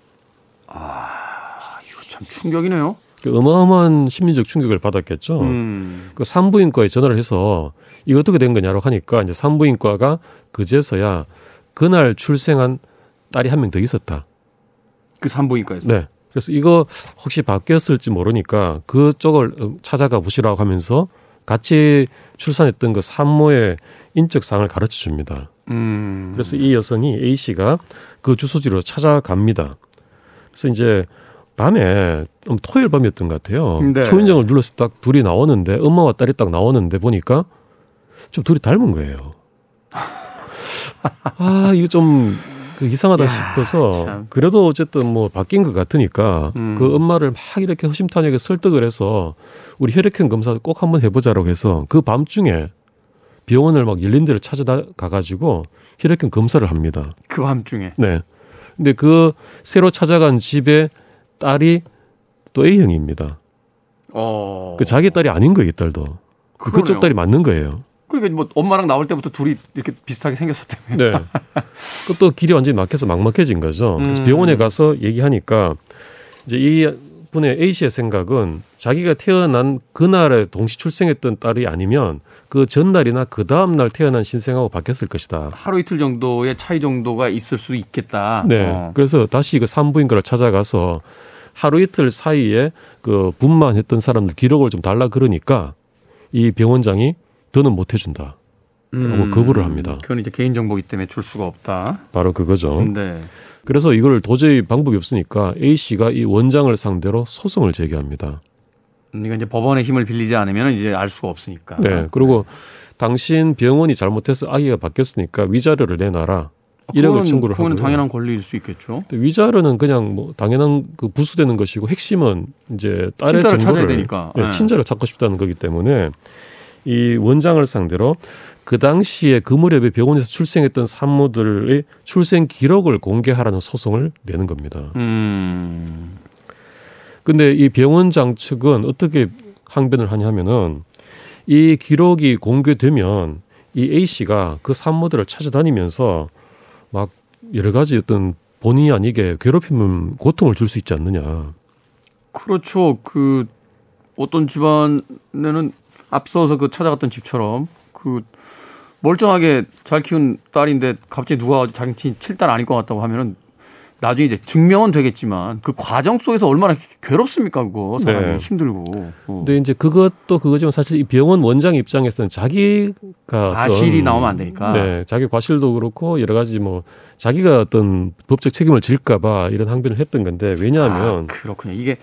이거 참 충격이네요. 그 어마어마한 심리적 충격을 받았겠죠. 음. 그 산부인과에 전화를 해서 이거 어떻게 된 거냐고 하니까 이제 산부인과가 그제서야 그날 출생한 딸이 한 명 더 있었다. 그 산부인과에서. 네. 그래서 이거 혹시 바뀌었을지 모르니까 그쪽을 어, 찾아가 보시라고 하면서 같이 출산했던 그 산모의 인적 사항을 가르쳐 줍니다. 음. 그래서 이 여성이 A 씨가 그 주소지로 찾아갑니다. 그래서 이제 밤에 음, 토요일 밤이었던 것 같아요. 네. 초인종을 눌러서 딱 둘이 나오는데 엄마와 딸이 딱 나오는데 보니까 좀 둘이 닮은 거예요. 아 이거 좀 그 이상하다 야, 싶어서 참. 그래도 어쨌든 뭐 바뀐 것 같으니까 음. 그 엄마를 막 이렇게 허심탄회하게 설득을 해서 우리 혈액형 검사 꼭 한번 해보자라고 해서 그 밤중에 병원을 막 열린 데를 찾아가 가지고 혈액형 검사를 합니다. 그 밤중에. 네. 근데 그 새로 찾아간 집에 딸이 또 A형입니다. 어. 그 자기 딸이 아닌 거예요, 이 딸도. 그 그쪽. 딸이 맞는 거예요. 그러니까 뭐 엄마랑 나올 때부터 둘이 이렇게 비슷하게 생겼었다며. 네. 그또 길이 완전히 막혀서 막막해진 거죠. 그래서 음. 병원에 가서 얘기하니까 이제 이 분의 A 씨의 생각은 자기가 태어난 그날에 동시 출생했던 딸이 아니면 그 전날이나 그 다음 날 태어난 신생하고 바뀌었을 것이다. 하루 이틀 정도의 차이 정도가 있을 수 있겠다. 네. 어. 그래서 다시 그 산부인과를 찾아가서 하루 이틀 사이에 그 분만했던 사람들 기록을 좀 달라 그러니까 이 병원장이 더는 못 해준다. 라고 거부를 합니다. 그건 이제 개인 정보기 때문에 줄 수가 없다. 바로 그거죠. 네. 그래서 이걸 도저히 방법이 없으니까 A 씨가 이 원장을 상대로 소송을 제기합니다. 그러니까 이제 법원의 힘을 빌리지 않으면 이제 알 수가 없으니까. 네. 그리고 당신 병원이 잘못해서 아기가 바뀌었으니까 위자료를 내놔라. 이력을 그거는- 청구를 그거는 하고요. 당연한 권리일 수 있겠죠. 위자료는 그냥 뭐 당연한 그 부수되는 것이고 핵심은 이제 딸의 친자를 찾아야 정보를 되니까. 네, 네. 친자를 찾고 싶다는 거기 때문에 이 원장을 상대로 그 당시에 그 무렵에 병원에서 출생했던 산모들의 출생 기록을 공개하라는 소송을 내는 겁니다. 음. 근데 이 병원장 측은 어떻게 항변을 하냐면은 이 기록이 공개되면 이 A 씨가 그 산모들을 찾아다니면서 막 여러 가지 어떤 본의 아니게 괴롭힘, 고통을 줄 수 있지 않느냐. 그렇죠. 그 어떤 집안에는 앞서서 그 찾아갔던 집처럼 그 멀쩡하게 잘 키운 딸인데 갑자기 누가 와서 자기 칠딸 아닐 것 같다고 하면은 나중에 이제 증명은 되겠지만 그 과정 속에서 얼마나 괴롭습니까 그거 사람이 네. 힘들고 어. 근데 이제 그것도 그거지만 사실 이 병원 원장 입장에서는 자기가 과실이 어떤, 나오면 안 되니까 네, 자기 과실도 그렇고 여러 가지 뭐 자기가 어떤 법적 책임을 질까봐 이런 항변을 했던 건데 왜냐하면 아, 그렇군요. 이게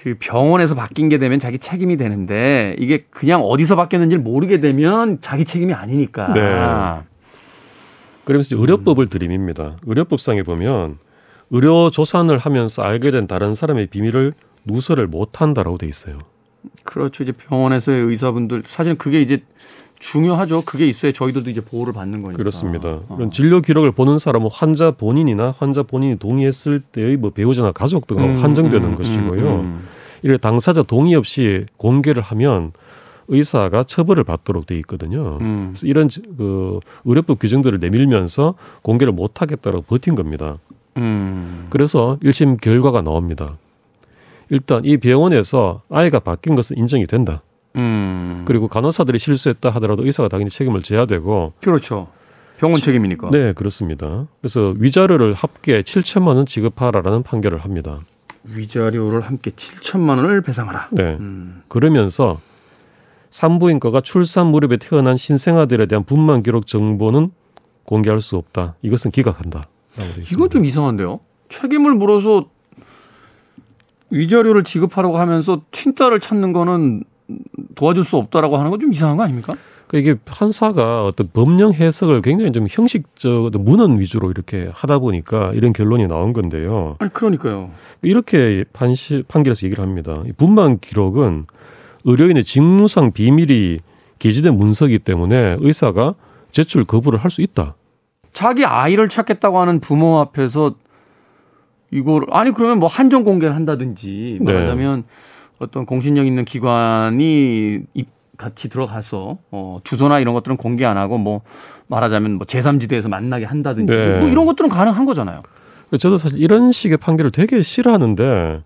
그 병원에서 바뀐 게 되면 자기 책임이 되는데 이게 그냥 어디서 바뀌었는지를 모르게 되면 자기 책임이 아니니까. 네. 그러면서 의료법을 들이밉니다. 의료법상에 보면 의료 조산을 하면서 알게 된 다른 사람의 비밀을 누설을 못 한다라고 돼 있어요. 그렇죠. 이제 병원에서의 의사분들 사실은 그게 이제 중요하죠. 그게 있어야 저희들도 이제 보호를 받는 거니까. 그렇습니다. 어. 이런 진료 기록을 보는 사람은 환자 본인이나 환자 본인이 동의했을 때의 뭐 배우자나 가족 등으로 음, 한정되는 음, 것이고요. 음, 음. 이를 당사자 동의 없이 공개를 하면 의사가 처벌을 받도록 돼 있거든요. 음. 그래서 이런 지- 그 의료법 규정들을 내밀면서 공개를 못 하겠다라고 버틴 겁니다. 음. 그래서 1심 결과가 나옵니다. 일단 이 병원에서 아이가 바뀐 것은 인정이 된다. 음. 그리고 간호사들이 실수했다 하더라도 의사가 당연히 책임을 져야 되고 그렇죠. 병원 책임이니까. 네 그렇습니다. 그래서 위자료를 합계 7천만 원 지급하라라는 판결을 합니다. 위자료를 함께 7천만 원을 배상하라. 네 음. 그러면서 산부인과가 출산 무렵에 태어난 신생아들에 대한 분만 기록 정보는 공개할 수 없다. 이것은 기각한다. 이건 좀 이상한데요. 책임을 물어서 위자료를 지급하라고 하면서 친딸을 찾는 거는 도와줄 수 없다라고 하는 건 좀 이상한 거 아닙니까? 그러니까 이게 판사가 어떤 법령 해석을 굉장히 좀 형식적 문헌 위주로 이렇게 하다 보니까 이런 결론이 나온 건데요. 아니 그러니까요. 이렇게 판시, 판결에서 얘기를 합니다. 이 분만 기록은 의료인의 직무상 비밀이 게시된 문서이기 때문에 의사가 제출 거부를 할 수 있다. 자기 아이를 찾겠다고 하는 부모 앞에서 이걸 아니 그러면 뭐 한정 공개를 한다든지 네. 말하자면 어떤 공신력 있는 기관이 입- 같이 들어가서 어 주소나 이런 것들은 공개 안 하고 뭐 말하자면 뭐 제3지대에서 만나게 한다든지 네. 뭐 이런 것들은 가능한 거잖아요. 저도 사실 이런 식의 판결을 되게 싫어하는데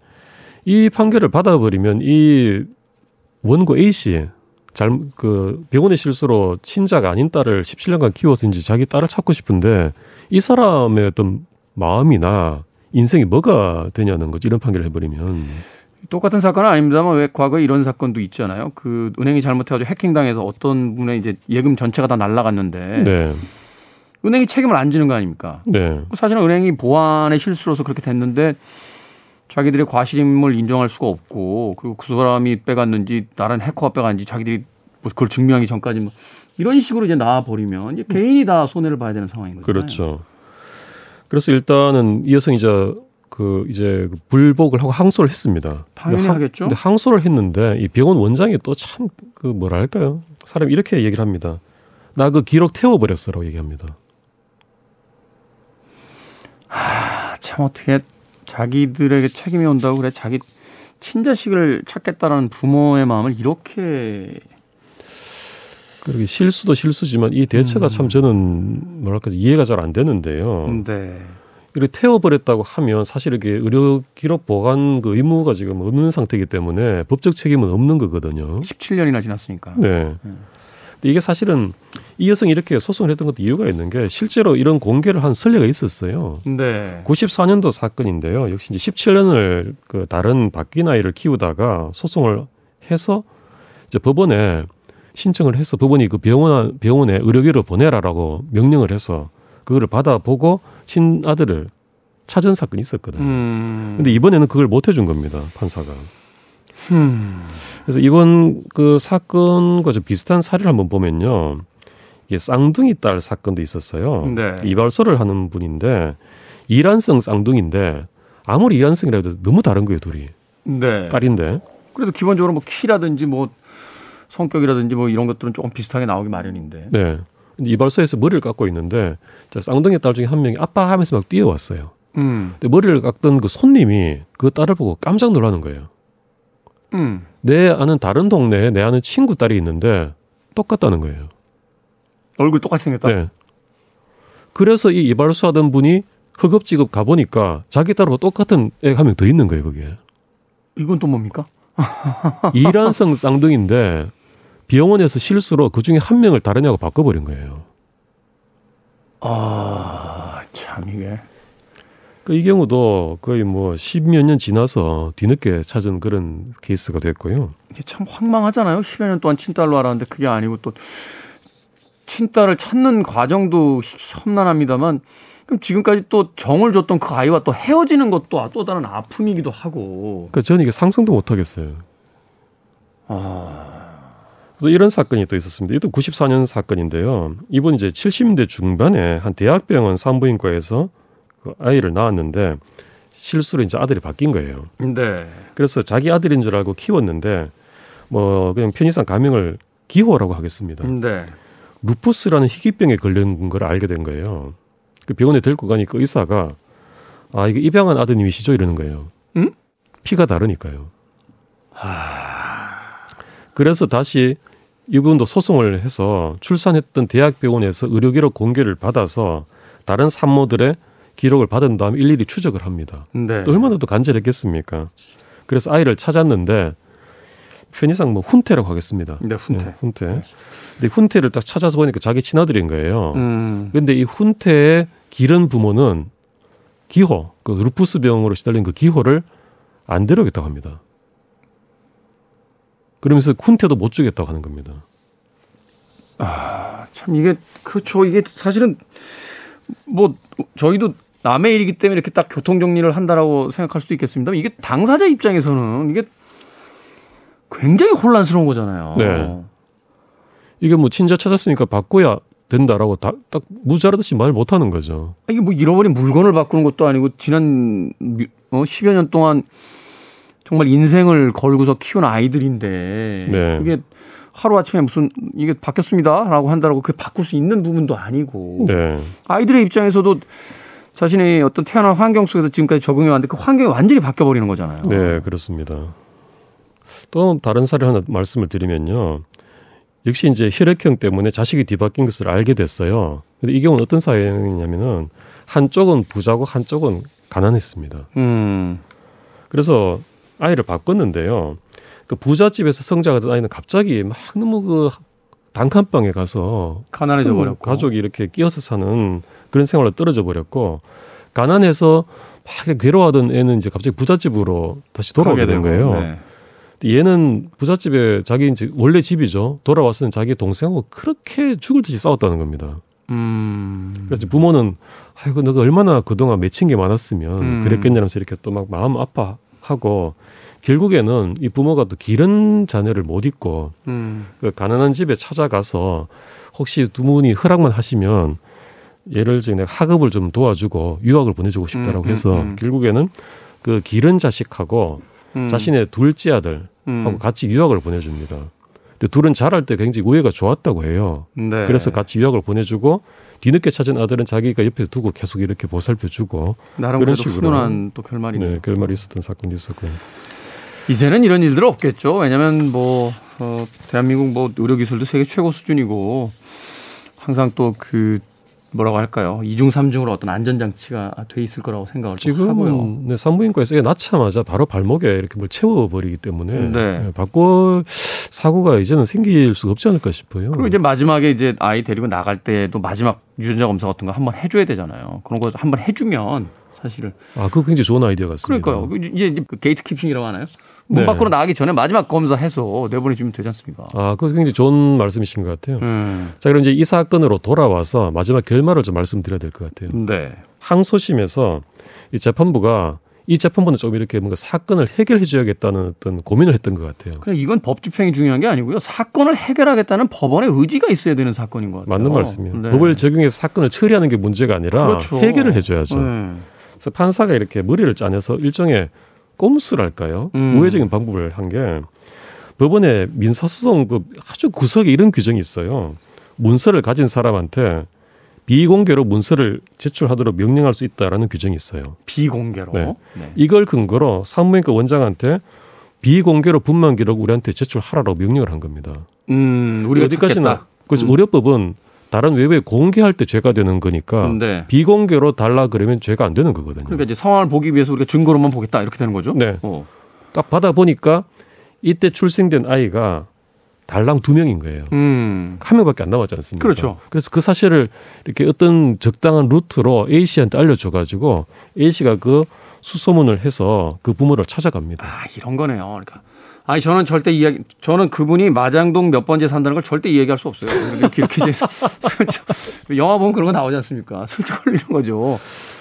이 판결을 받아버리면 이 원고 A 씨, 잘, 그 병원의 실수로 친자가 아닌 딸을 17년간 키워서인지 자기 딸을 찾고 싶은데 이 사람의 어떤 마음이나 인생이 뭐가 되냐는 거지 이런 판결을 해버리면 똑같은 사건은 아닙니다만 왜 과거에 이런 사건도 있잖아요. 그 은행이 잘못해가지고 해킹당해서 어떤 분의 이제 예금 전체가 다 날라갔는데 네, 은행이 책임을 안 지는 거 아닙니까? 네, 사실은 은행이 보안의 실수로서 그렇게 됐는데 자기들의 과실임을 인정할 수가 없고 그리고 그 사람이 빼갔는지 다른 해커가 빼갔는지 자기들이 뭐 그걸 증명하기 전까지 뭐 이런 식으로 이제 나와 버리면 이제 개인이 다 손해를 봐야 되는 상황인 거죠. 그렇죠. 그래서 일단은 이 여성이 이제 그 이제 그 불복을 하고 항소를 했습니다. 당연히 근데 항- 하겠죠. 근데 항소를 했는데 이 병원 원장이 또 참 그 뭐랄까요? 사람 이 이렇게 얘기를 합니다. 나 그 기록 태워버렸어라고 얘기합니다. 아, 참 어떻게 자기들에게 책임이 온다고 그래 자기 친자식을 찾겠다라는 부모의 마음을 이렇게 그리고 실수도 실수지만 이 대처가 참 저는 뭐랄까 이해가 잘 안 되는데요. 음, 네. 이렇게 태워버렸다고 하면 사실 이게 의료 기록 보관 그 의무가 지금 없는 상태이기 때문에 법적 책임은 없는 거거든요. 17년이나 지났으니까. 네. 음. 이게 사실은 이 여성이 이렇게 소송을 했던 것도 이유가 있는 게 실제로 이런 공개를 한 선례가 있었어요. 네. 94년도 사건인데요. 역시 이제 17년을 그 다른 바뀐 아이를 키우다가 소송을 해서 이제 법원에 신청을 해서 법원이 그 병원 병원에 의료기를 보내라라고 명령을 해서 그거를 받아보고 친아들을 찾은 사건이 있었거든요. 음. 근데 이번에는 그걸 못 해준 겁니다, 판사가. 음. 그래서 이번 그 사건과 좀 비슷한 사례를 한번 보면요. 이게 쌍둥이 딸 사건도 있었어요. 네. 이발소를 하는 분인데 이란성 쌍둥이인데 아무리 이란성이라 도 너무 다른 거예요, 둘이. 네. 딸인데. 그래도 기본적으로 뭐 키라든지 뭐 성격이라든지 뭐 이런 것들은 조금 비슷하게 나오기 마련인데. 네. 이발소에서 머리를 깎고 있는데 쌍둥이 딸 중에 한 명이 아빠 하면서 막 뛰어왔어요. 음. 근데 머리를 깎던 그 손님이 그 딸을 보고 깜짝 놀라는 거예요. 음. 내 아는 다른 동네에 내 아는 친구 딸이 있는데 똑같다는 거예요. 얼굴 똑같이 생겼다. 네. 그래서 이 이발소 하던 분이 흑업직업 가보니까 자기 딸하고 똑같은 애가 한 명 더 있는 거예요, 거기에. 이건 또 뭡니까? 이란성 쌍둥이인데 병원에서 실수로 그 중에 한 명을 애하고 바꿔버린 거예요. 아, 참 이게. 그 이 경우도 거의 뭐 십몇 년 지나서 뒤늦게 찾은 그런 케이스가 됐고요. 이게 참 황망하잖아요. 십여 년 동안 친딸로 알았는데 그게 아니고 또 친딸을 찾는 과정도 험난합니다만 그럼 지금까지 또 정을 줬던 그 아이와 또 헤어지는 것도 또 다른 아픔이기도 하고. 그러니까 저는 이게 상상도 못 하겠어요. 아. 또 이런 사건이 또 있었습니다. 이것도 94년 사건인데요. 이분 이제 70대 중반에 한 대학병원 산부인과에서 그 아이를 낳았는데 실수로 이제 아들이 바뀐 거예요. 네. 그래서 자기 아들인 줄 알고 키웠는데 뭐 그냥 편의상 가명을 기호라고 하겠습니다. 네. 루푸스라는 희귀병에 걸린 걸 알게 된 거예요. 그 병원에 데리고 가니까 의사가 아 이게 입양한 아드님이시죠 이러는 거예요. 응? 피가 다르니까요. 하... 그래서 다시 이분도 소송을 해서 출산했던 대학병원에서 의료기록 공개를 받아서 다른 산모들의 기록을 받은 다음 일일이 추적을 합니다. 네. 또 얼마나 또 간절했겠습니까? 그래서 아이를 찾았는데 편의상 뭐 훈태라고 하겠습니다. 네, 훈태. 네, 훈태. 근데 훈태를 딱 찾아서 보니까 자기 친아들인 거예요. 음. 근데 이 훈태의 기른 부모는 기호, 그 루푸스 병으로 시달린 그 기호를 안 데려오겠다고 합니다. 그러면서 훈태도 못 주겠다고 하는 겁니다. 아, 참 이게 그렇죠. 이게 사실은 뭐 저희도 남의 일이기 때문에 이렇게 딱 교통 정리를 한다라고 생각할 수도 있겠습니다. 이게 당사자 입장에서는 이게 굉장히 혼란스러운 거잖아요. 네. 이게 뭐 친자 찾았으니까 바꿔야 된다라고 다, 딱 무자르듯이 말 못하는 거죠. 이게 뭐 잃어버린 물건을 바꾸는 것도 아니고 지난 어, 10여 년 동안 정말 인생을 걸고서 키운 아이들인데 네. 그게 하루 아침에 무슨 이게 바뀌었습니다라고 한다라고 그게 바꿀 수 있는 부분도 아니고 네. 아이들의 입장에서도 자신의 어떤 태어난 환경 속에서 지금까지 적응해 왔는데 그 환경이 완전히 바뀌어 버리는 거잖아요. 네, 그렇습니다. 또 다른 사례 하나 말씀을 드리면요. 역시 이제 혈액형 때문에 자식이 뒤바뀐 것을 알게 됐어요. 근데 이 경우는 어떤 사연이냐면은 한쪽은 부자고 한쪽은 가난했습니다. 음. 그래서 아이를 바꿨는데요. 그 부잣집에서 성장하던 아이는 갑자기 막 너무 그 단칸방에 가서 가난해져 버렸고 가족이 이렇게 끼어서 사는 그런 생활로 떨어져 버렸고 가난해서 막 괴로워하던 애는 이제 갑자기 부잣집으로 다시 돌아오게 된 거예요. 네. 얘는 부잣집에 자기 이제 원래 집이죠. 돌아왔을 때 자기 동생하고 그렇게 죽을 듯이 싸웠다는 겁니다. 음. 그래서 부모는 아이고 너가 얼마나 그동안 맺힌 게 많았으면 음. 그랬겠냐면서 이렇게 또 막 마음 아파 하고 결국에는 이 부모가 또 기른 자녀를 못 잊고 음. 그 가난한 집에 찾아가서 혹시 두 분이 허락만 하시면 예를 들어 내가 학업을 좀 도와주고 유학을 보내주고 싶다라고 음, 음 해서 음, 결국에는 그 기른 자식하고 음. 자신의 둘째 아들하고 음. 같이 유학을 보내줍니다. 근데 둘은 자랄 때 굉장히 우애가 좋았다고 해요. 네. 그래서 같이 유학을 보내주고 뒤늦게 찾은 아들은 자기가 옆에 두고 계속 이렇게 보살펴주고 나름 그런 식으로 훈훈한 또 결말이 네, 결말이 있었던 사건도 있었고요. 이제는 이런 일들 없겠죠. 왜냐하면 뭐 어, 대한민국 뭐 의료 기술도 세계 최고 수준이고 항상 또 그 뭐라고 할까요? 이중 삼중으로 어떤 안전 장치가 돼 있을 거라고 생각을 하고요. 네, 산부인과에서 애 낳자마자 바로 발목에 이렇게 뭘 채워 버리기 때문에 네. 네, 바꿔 사고가 이제는 생길 수가 없지 않을까 싶어요. 그리고 이제 마지막에 이제 아이 데리고 나갈 때도 마지막 유전자 검사 같은 거 한번 해 줘야 되잖아요. 그런 거 한번 해 주면 사실은 아, 그거 굉장히 좋은 아이디어 같습니다. 그러니까요. 그 이제 그 gate keeping이라고 하나요? 문 네. 밖으로 나가기 전에 마지막 검사해서 내보내주면 되지 않습니까? 아, 그거 굉장히 좋은 말씀이신 것 같아요. 음. 자, 그럼 이제 이 사건으로 돌아와서 마지막 결말을 좀 말씀드려야 될 것 같아요. 네. 항소심에서 이 재판부가 이 재판부는 좀 이렇게 뭔가 사건을 해결해 줘야겠다는 어떤 고민을 했던 것 같아요. 그냥 이건 법 집행이 중요한 게 아니고요. 사건을 해결하겠다는 법원의 의지가 있어야 되는 사건인 것 같아요. 맞는 말씀이에요. 네. 법을 적용해서 사건을 처리하는 게 문제가 아니라 그렇죠. 해결을 해줘야죠. 네. 그래서 판사가 이렇게 머리를 짜내서 일종의 꼼수랄까요? 음. 우회적인 방법을 한 게 법원의 민사소송법 아주 구석에 이런 규정이 있어요. 문서를 가진 사람한테 비공개로 문서를 제출하도록 명령할 수 있다라는 규정이 있어요. 비공개로. 네. 네. 이걸 근거로 산부인과 원장한테 비공개로 분만 기록 우리한테 제출하라고 명령을 한 겁니다. 음, 우리가 어디까지나. 그렇죠. 음. 의료법은 다른 외부에 공개할 때 죄가 되는 거니까 네. 비공개로 달라 그러면 죄가 안 되는 거거든요. 그러니까 이제 상황을 보기 위해서 우리가 증거로만 보겠다 이렇게 되는 거죠. 네. 어. 딱 받아 보니까 이때 출생된 아이가 달랑 두 명인 거예요. 음. 한 명밖에 안 남았지 않습니까? 그렇죠. 그래서 그 사실을 이렇게 어떤 적당한 루트로 A 씨한테 알려줘 가지고 A 씨가 그 수소문을 해서 그 부모를 찾아갑니다. 아, 이런 거네요. 그러니까. 아니, 저는 절대 이야기, 저는 그분이 마장동 몇 번째 산다는 걸 절대 이야기할 수 없어요. 이렇게, 이렇게 해서 슬쩍, 영화 보면 그런 거 나오지 않습니까? 슬쩍 걸리는 거죠.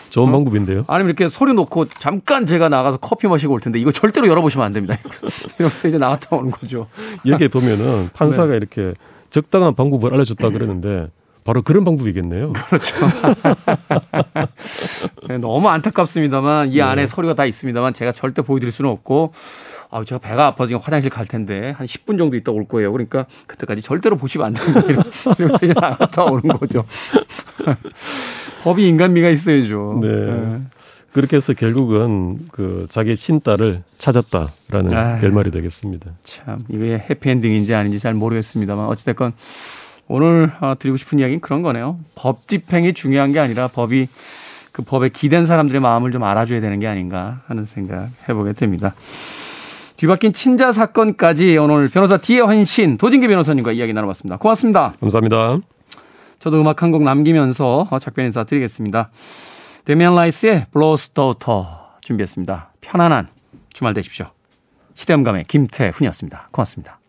좋은 어? 방법인데요. 아니면 이렇게 소리 놓고 잠깐 제가 나가서 커피 마시고 올 텐데 이거 절대로 열어보시면 안 됩니다. 이러면서 이제 나갔다 오는 거죠. 여기에 보면은 판사가 네. 이렇게 적당한 방법을 알려줬다 그러는데 바로 그런 방법이겠네요. 그렇죠. 네, 너무 안타깝습니다만 이 안에 서류가 다 있습니다만 제가 절대 보여드릴 수는 없고 아, 제가 배가 아파서 지금 화장실 갈 텐데 한 10분 정도 있다 올 거예요. 그러니까 그때까지 절대로 보시면 안 됩니다. 이러면서 이제 나갔다 오는 거죠. 법이 인간미가 있어야죠. 네. 그렇게 해서 결국은 그 자기 친딸을 찾았다라는 아유. 결말이 되겠습니다. 참 이게 해피엔딩인지 아닌지 잘 모르겠습니다만 어찌됐건 오늘 어, 드리고 싶은 이야기는 그런 거네요. 법 집행이 중요한 게 아니라 법이 그 법에 기댄 사람들의 마음을 좀 알아줘야 되는 게 아닌가 하는 생각 해보게 됩니다. 뒤바뀐 친자 사건까지 오늘 변호사 디에헌신 도진기 변호사님과 이야기 나눠봤습니다. 고맙습니다. 감사합니다. 저도 음악 한 곡 남기면서 작별 인사 드리겠습니다. 데미안 라이스의 블로스 더터 준비했습니다. 편안한 주말 되십시오. 시대음감의 김태훈이었습니다. 고맙습니다.